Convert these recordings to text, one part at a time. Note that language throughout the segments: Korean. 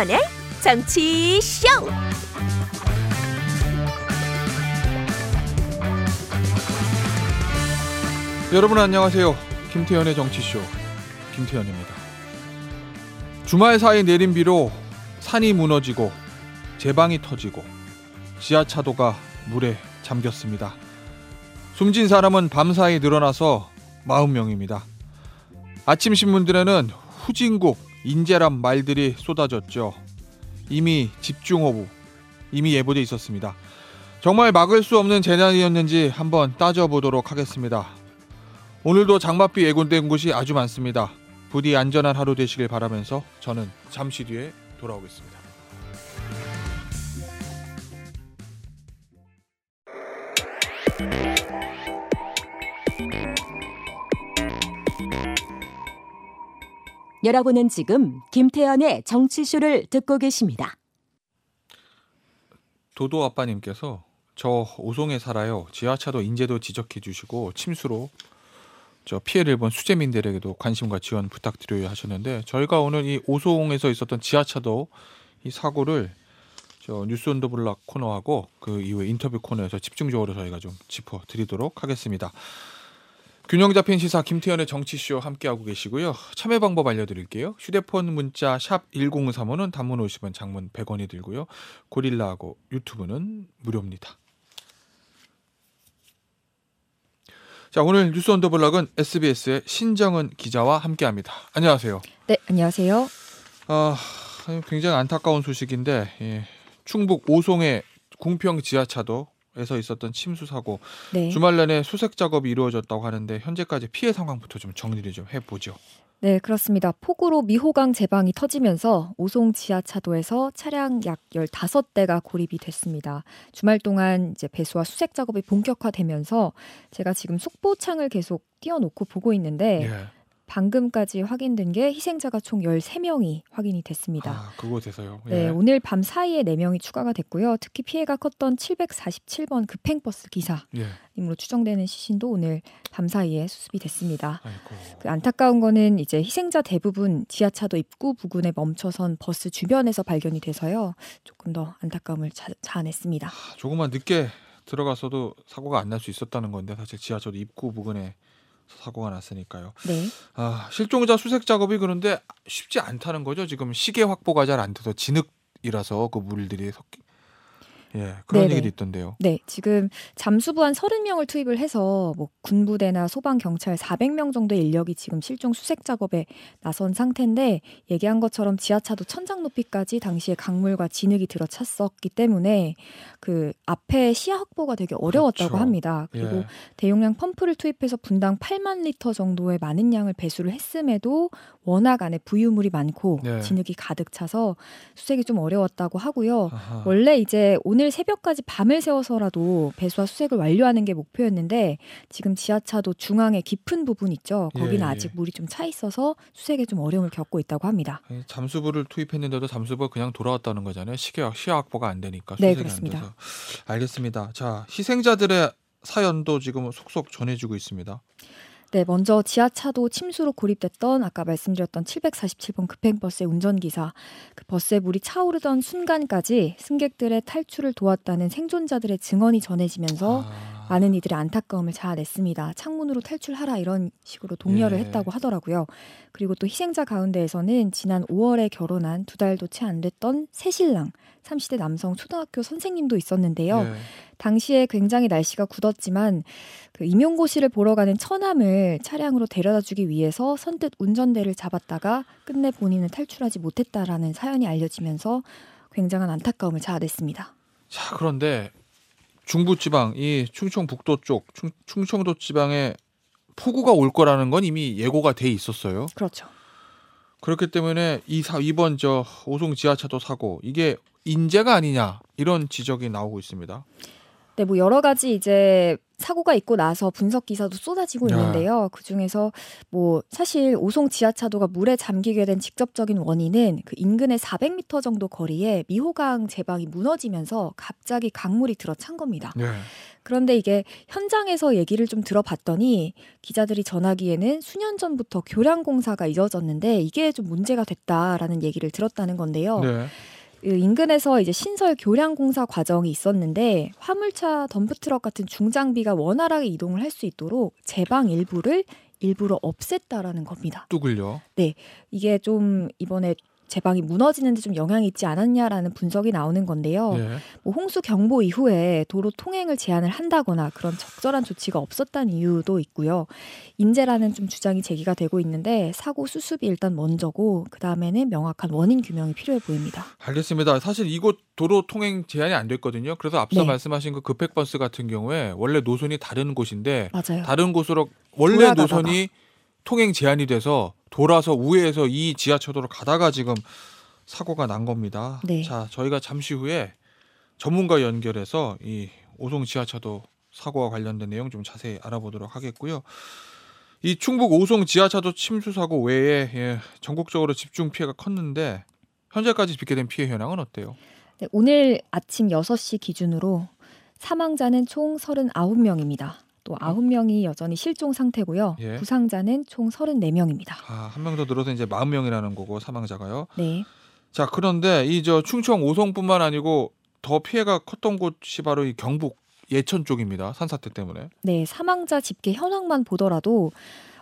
김태현의 정치 쇼. 여러분 안녕하세요. 김태현의 정치쇼 김태현입니다. 주말 사이 내린 비로 산이 무너지고 제방이 터지고 지하차도가 물에 잠겼습니다. 숨진 사람은 밤사이 늘어나서 40명입니다. 아침 신문들에는 후진국, 인재란 말들이 쏟아졌죠. 이미 집중호우, 이미 예보돼 있었습니다. 정말 막을 수 없는 재난이었는지 한번 따져보도록 하겠습니다. 오늘도 장맛비 예고된 곳이 아주 많습니다. 부디 안전한 하루 되시길 바라면서 저는 잠시 뒤에 돌아오겠습니다. 여러분은 지금 김태현의 정치쇼를 듣고 계십니다. 도도 아빠님께서 저 오송에 살아요. 지하차도 인재도 지적해 주시고 침수로 저 피해를 본 수재민들에게도 관심과 지원 부탁드려요 하셨는데 저희가 오늘 이 오송에서 있었던 지하차도 이 사고를 저 뉴스 온더 블락 코너하고 그 이후에 인터뷰 코너에서 집중적으로 저희가 좀 짚어 드리도록 하겠습니다. 균형 잡힌 시사 김태현의 정치쇼 함께하고 계시고요. 참여 방법 알려드릴게요. 휴대폰 문자 샵 1035는 단문 50원 장문 100원이 들고요. 고릴라하고 유튜브는 무료입니다. 자 오늘 뉴스 언더블락은 SBS의 신정은 기자와 함께합니다. 안녕하세요. 네, 안녕하세요. 아 굉장히 안타까운 소식인데 예, 충북 오송의 궁평 지하차도 에서 있었던 침수 사고 네. 주말 내내 수색 작업이 이루어졌다고 하는데 현재까지 피해 상황부터 좀 정리를 좀 해보죠. 네, 그렇습니다. 폭우로 미호강 제방이 터지면서 오송 지하차도에서 차량 약 15대가 고립이 됐습니다. 주말 동안 이제 배수와 수색 작업이 본격화되면서 제가 지금 속보창을 계속 띄워놓고 보고 있는데 예. 방금까지 확인된 게 희생자가 총 13명이 확인이 됐습니다. 아 그곳에서요. 예. 네, 오늘 밤 사이에 4명이 추가가 됐고요. 특히 피해가 컸던 747번 급행버스 기사님으로 예. 추정되는 시신도 오늘 밤 사이에 수습이 됐습니다. 아이고. 그 안타까운 거는 이제 희생자 대부분 지하차도 입구 부근에 멈춰선 버스 주변에서 발견이 돼서요. 조금 더 안타까움을 자, 자아냈습니다. 아, 조금만 늦게 들어갔어도 사고가 안 날 수 있었다는 건데 사실 지하철 입구 부근에 사고가 났으니까요. 네. 아 실종자 수색 작업이 그런데 쉽지 않다는 거죠. 지금 시계 확보가 잘 안 돼서 진흙 이라서 그 물들이 섞이. 예 그런 네네. 얘기도 있던데요. 네, 지금 잠수부 한 30명을 투입을 해서 뭐 군부대나 소방 경찰 400명 정도의 인력이 지금 실종 수색 작업에 나선 상태인데 얘기한 것처럼 지하차도 천장 높이까지 당시에 강물과 진흙이 들어찼었기 때문에 그 앞에 시야 확보가 되게 어려웠다고 그렇죠. 합니다. 그리고 예. 대용량 펌프를 투입해서 분당 8만 리터 정도의 많은 양을 배수를 했음에도 워낙 안에 부유물이 많고 네. 진흙이 가득 차서 수색이 좀 어려웠다고 하고요. 아하. 원래 이제 오늘 새벽까지 밤을 새워서라도 배수와 수색을 완료하는 게 목표였는데 지금 지하차도 중앙에 깊은 부분 있죠. 거기는 예, 예. 아직 물이 좀 차 있어서 수색에 좀 어려움을 겪고 있다고 합니다. 아니, 잠수부를 투입했는데도 잠수부가 그냥 돌아왔다는 거잖아요. 시계 시야 확보가 안 되니까 네, 수색이 그렇습니다. 안 돼서. 알겠습니다. 자 희생자들의 사연도 지금 속속 전해지고 있습니다. 네, 먼저 지하차도 침수로 고립됐던 아까 말씀드렸던 747번 급행버스의 운전기사, 그 버스에 물이 차오르던 순간까지 승객들의 탈출을 도왔다는 생존자들의 증언이 전해지면서 아, 많은 이들의 안타까움을 자아냈습니다. 창문으로 탈출하라 이런 식으로 독려를 예. 했다고 하더라고요. 그리고 또 희생자 가운데에서는 지난 5월에 결혼한 두 달도 채 안 됐던 새신랑 30대 남성 초등학교 선생님도 있었는데요. 예. 당시에 굉장히 날씨가 굳었지만 그 임용고시를 보러 가는 처남을 차량으로 데려다주기 위해서 선뜻 운전대를 잡았다가 끝내 본인은 탈출하지 못했다라는 사연이 알려지면서 굉장한 안타까움을 자아냈습니다. 자 그런데 중부지방 이 충청북도 쪽 충, 충청도 지방에 폭우가 올 거라는 건 이미 예고가 돼 있었어요. 그렇죠. 그렇기 때문에 이 사, 이번 저 오송 지하차도 사고 이게 인재가 아니냐 이런 지적이 나오고 있습니다. 네, 뭐 여러 가지 이제 사고가 있고 나서 분석 기사도 쏟아지고 야. 있는데요. 그 중에서 뭐 사실 오송 지하차도가 물에 잠기게 된 직접적인 원인은 그 인근의 400m 정도 거리에 미호강 제방이 무너지면서 갑자기 강물이 들어찬 겁니다. 네. 그런데 이게 현장에서 얘기를 좀 들어봤더니 기자들이 전하기에는 수년 전부터 교량 공사가 이어졌는데 이게 좀 문제가 됐다라는 얘기를 들었다는 건데요. 네. 그 인근에서 이제 신설 교량 공사 과정이 있었는데 화물차 덤프트럭 같은 중장비가 원활하게 이동을 할 수 있도록 제방 일부를 일부러 없앴다라는 겁니다. 뚝을요. 이게 좀 이번에 제방이 무너지는데 좀 영향이 있지 않았냐라는 분석이 나오는 건데요. 네. 뭐 홍수 경보 이후에 도로 통행을 제한을 한다거나 그런 적절한 조치가 없었다는 이유도 있고요. 인재라는 좀 주장이 제기가 되고 있는데 사고 수습이 일단 먼저고 그 다음에는 명확한 원인 규명이 필요해 보입니다. 알겠습니다. 사실 이곳 도로 통행 제한이 안 됐거든요. 그래서 앞서 네. 말씀하신 그 급행 버스 같은 경우에 원래 노선이 다른 곳인데 맞아요. 다른 곳으로 원래. 노선이 통행 제한이 돼서 돌아서 우회해서 이 지하철도로 가다가 지금 사고가 난 겁니다. 네. 자, 저희가 잠시 후에 전문가 연결해서 이 오송 지하차도 사고와 관련된 내용 좀 자세히 알아보도록 하겠고요. 이 충북 오송 지하차도 침수 사고 외에 예, 전국적으로 집중 피해가 컸는데 현재까지 빚게 된 피해 현황은 어때요? 네, 오늘 아침 6시 기준으로 사망자는 총 39명입니다. 또 9명이 여전히 실종 상태고요. 예. 부상자는 총 34명입니다. 아, 한 명 더 늘어서 이제 40명이라는 거고 사망자가요. 네. 자, 그런데 이 저 충청 오송뿐만 아니고 더 피해가 컸던 곳이 바로 이 경북 예천 쪽입니다. 산사태 때문에. 네, 사망자 집계 현황만 보더라도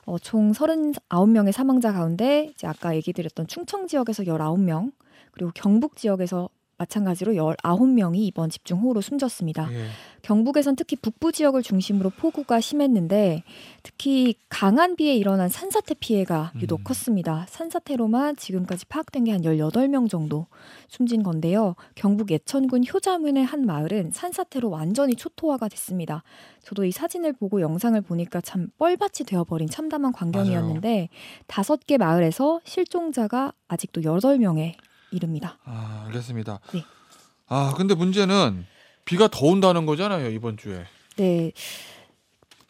어, 총 39명의 사망자 가운데 이제 아까 얘기 드렸던 충청 지역에서 19명, 그리고 경북 지역에서 마찬가지로 19명이 이번 집중호우로 숨졌습니다. 예. 경북에선 특히 북부 지역을 중심으로 폭우가 심했는데 특히 강한 비에 일어난 산사태 피해가 유독 음. 컸습니다. 산사태로만 지금까지 파악된 게 한 18명 정도 숨진 건데요. 경북 예천군 효자문의 한 마을은 산사태로 완전히 초토화가 됐습니다. 저도 이 사진을 보고 영상을 보니까 참 뻘밭이 되어버린 참담한 광경이었는데 다섯 개 마을에서 실종자가 아직도 8명에 이릅니다. 아, 알겠습니다. 네. 아, 근데 문제는 비가 더 온다는 거잖아요, 이번 주에. 네.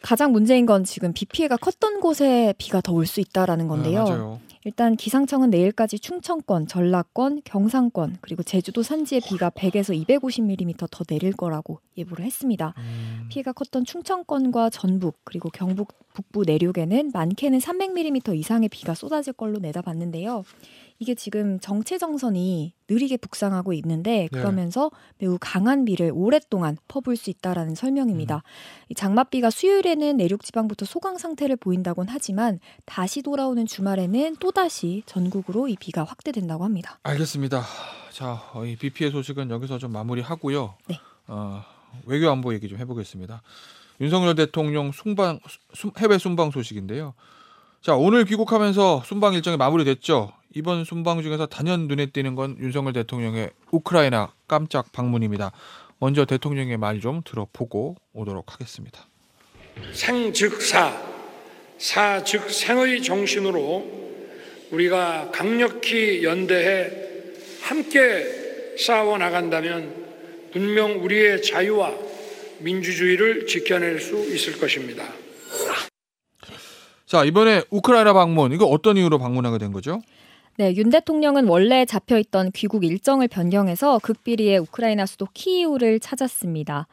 가장 문제인 건 지금 비 피해가 컸던 곳에 비가 더 올 수 있다라는 건데요. 네, 맞아요. 일단 기상청은 내일까지 충청권, 전라권, 경상권 그리고 제주도 산지에 비가 100에서 250mm 더 내릴 거라고 예보를 했습니다. 음, 피해가 컸던 충청권과 전북 그리고 경북 북부 내륙에는 많게는 300mm 이상의 비가 쏟아질 걸로 내다봤는데요. 이게 지금 정체 정선이 느리게 북상하고 있는데 그러면서 매우 강한 비를 오랫동안 퍼부을 수 있다라는 설명입니다. 이 장맛비가 수요일에는 내륙 지방부터 소강 상태를 보인다곤 하지만 다시 돌아오는 주말에는 또다시 전국으로 이 비가 확대된다고 합니다. 알겠습니다. 자, 어, 이비 피해 소식은 여기서 좀 마무리하고요. 네. 어, 외교 안보 얘기 좀 해보겠습니다. 윤석열 대통령 순방 순- 해외 순방 소식인데요. 자, 오늘 귀국하면서 순방 일정이 마무리됐죠. 이번 순방 중에서 단연 눈에 띄는 건 윤석열 대통령의 우크라이나 깜짝 방문입니다. 먼저 대통령의 말 좀 들어보고 오도록 하겠습니다. 생즉사, 사즉 생의 정신으로 우리가 강력히 연대해 함께 싸워 나간다면 분명 우리의 자유와 민주주의를 지켜낼 수 있을 것입니다. 자, 이번에 우크라이나 방문 이거 어떤 이유로 방문하게 된 거죠? 네, 윤 대통령은 원래 잡혀 있던 귀국 일정을 변경해서 극비리의 우크라이나 수도 키이우를 찾았습니다.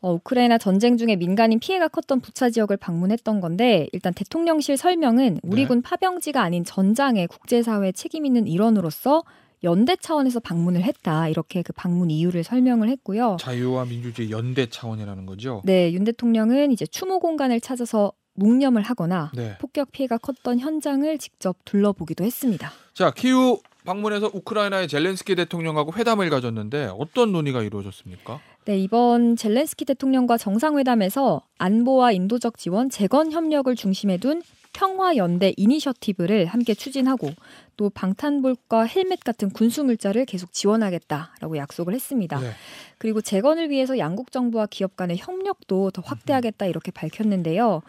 어, 우크라이나 전쟁 중에 민간인 피해가 컸던 부차 지역을 방문했던 건데 일단 대통령실 설명은 우리 네. 군 파병지가 아닌 전장의 국제사회 책임 있는 일원으로서 연대 차원에서 방문을 했다 이렇게 그 방문 이유를 설명을 했고요. 자유와 민주주의 연대 차원이라는 거죠. 네, 윤 대통령은 이제 추모 공간을 찾아서 묵념을 하거나 네. 폭격 피해가 컸던 현장을 직접 둘러보기도 했습니다. 자, 키우 방문해서 우크라이나의 젤렌스키 대통령하고 회담을 가졌는데 어떤 논의가 이루어졌습니까? 네, 이번 젤렌스키 대통령과 정상회담에서 안보와 인도적 지원, 재건 협력을 중심에 둔 평화 연대 이니셔티브를 함께 추진하고 또 방탄복과 헬멧 같은 군수 물자를 계속 지원하겠다라고 약속을 했습니다. 네. 그리고 재건을 위해서 양국 정부와 기업 간의 협력도 더 확대하겠다 이렇게 밝혔는데요.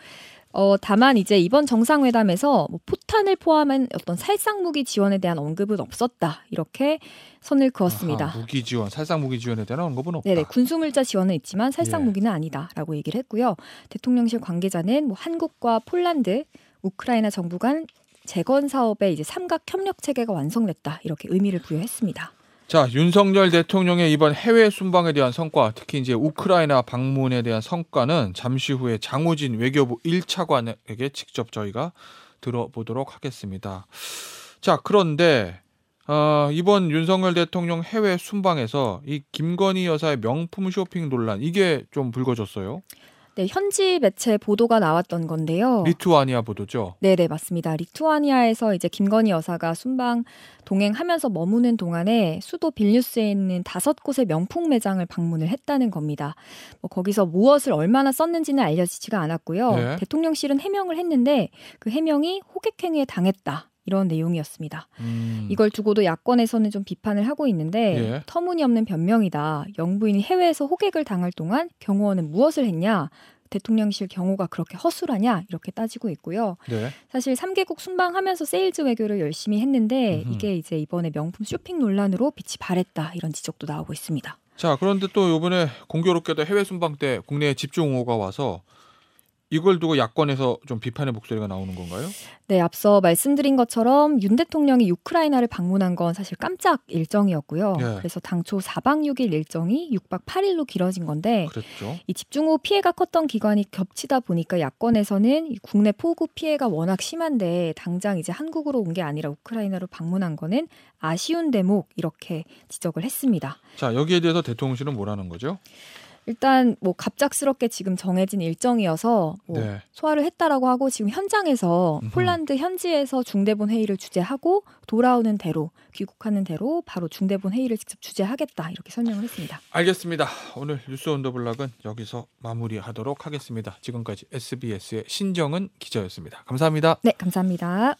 어, 다만 이제 이번 정상회담에서 뭐 포탄을 포함한 어떤 살상 무기 지원에 대한 언급은 없었다. 이렇게 선을 그었습니다. 아하, 무기 지원, 살상 무기 지원에 대한 언급은 없다. 네네 군수물자 지원은 있지만 살상 예. 무기는 아니다라고 얘기를 했고요. 대통령실 관계자는 뭐 한국과 폴란드, 우크라이나 정부 간 재건 사업의 이제 삼각 협력 체계가 완성됐다 이렇게 의미를 부여했습니다. 자, 윤석열 대통령의 이번 해외 순방에 대한 성과, 특히 이제 우크라이나 방문에 대한 성과는 잠시 후에 장우진 외교부 1차관에게 직접 저희가 들어보도록 하겠습니다. 자, 그런데 어, 이번 윤석열 대통령 해외 순방에서 이 김건희 여사의 명품 쇼핑 논란 이게 좀 불거졌어요. 네 현지 매체 보도가 나왔던 건데요. 리투아니아 보도죠. 네 네 맞습니다. 리투아니아에서 이제 김건희 여사가 순방 동행하면서 머무는 동안에 수도 빌뉴스에 있는 다섯 곳의 명품 매장을 방문을 했다는 겁니다. 뭐 거기서 무엇을 얼마나 썼는지는 알려지지가 않았고요. 네. 대통령실은 해명을 했는데 그 해명이 호객행위에 당했다. 이런 내용이었습니다. 음, 이걸 두고도 야권에서는 좀 비판을 하고 있는데 예. 터무니없는 변명이다. 영부인이 해외에서 호객을 당할 동안 경호원은 무엇을 했냐? 대통령실 경호가 그렇게 허술하냐? 이렇게 따지고 있고요. 네. 사실 3개국 순방하면서 세일즈 외교를 열심히 했는데 음흠. 이게 이제 이번에 명품 쇼핑 논란으로 빛이 바랬다. 이런 지적도 나오고 있습니다. 자, 그런데 또 이번에 공교롭게도 해외 순방 때 국내에 집중 호우가 와서 이걸 두고 야권에서 좀 비판의 목소리가 나오는 건가요? 네, 앞서 말씀드린 것처럼 윤 대통령이 우크라이나를 방문한 건 사실 깜짝 일정이었고요. 예. 그래서 당초 4박 6일 일정이 6박 8일로 길어진 건데 그랬죠. 이 집중호우 피해가 컸던 기간이 겹치다 보니까 야권에서는 이 국내 폭우 피해가 워낙 심한데 당장 이제 한국으로 온 게 아니라 우크라이나로 방문한 거는 아쉬운 대목 이렇게 지적을 했습니다. 자, 여기에 대해서 대통령실은 뭐라는 거죠? 일단 뭐 갑작스럽게 지금 정해진 일정이어서 뭐 네. 소화를 했다라고 하고 지금 현장에서 음흠. 폴란드 현지에서 중대본 회의를 주재하고 돌아오는 대로 귀국하는 대로 바로 중대본 회의를 직접 주재하겠다 이렇게 설명을 했습니다. 알겠습니다. 오늘 뉴스 온더 블락은 여기서 마무리하도록 하겠습니다. 지금까지 SBS의 신정은 기자였습니다. 감사합니다. 네, 감사합니다.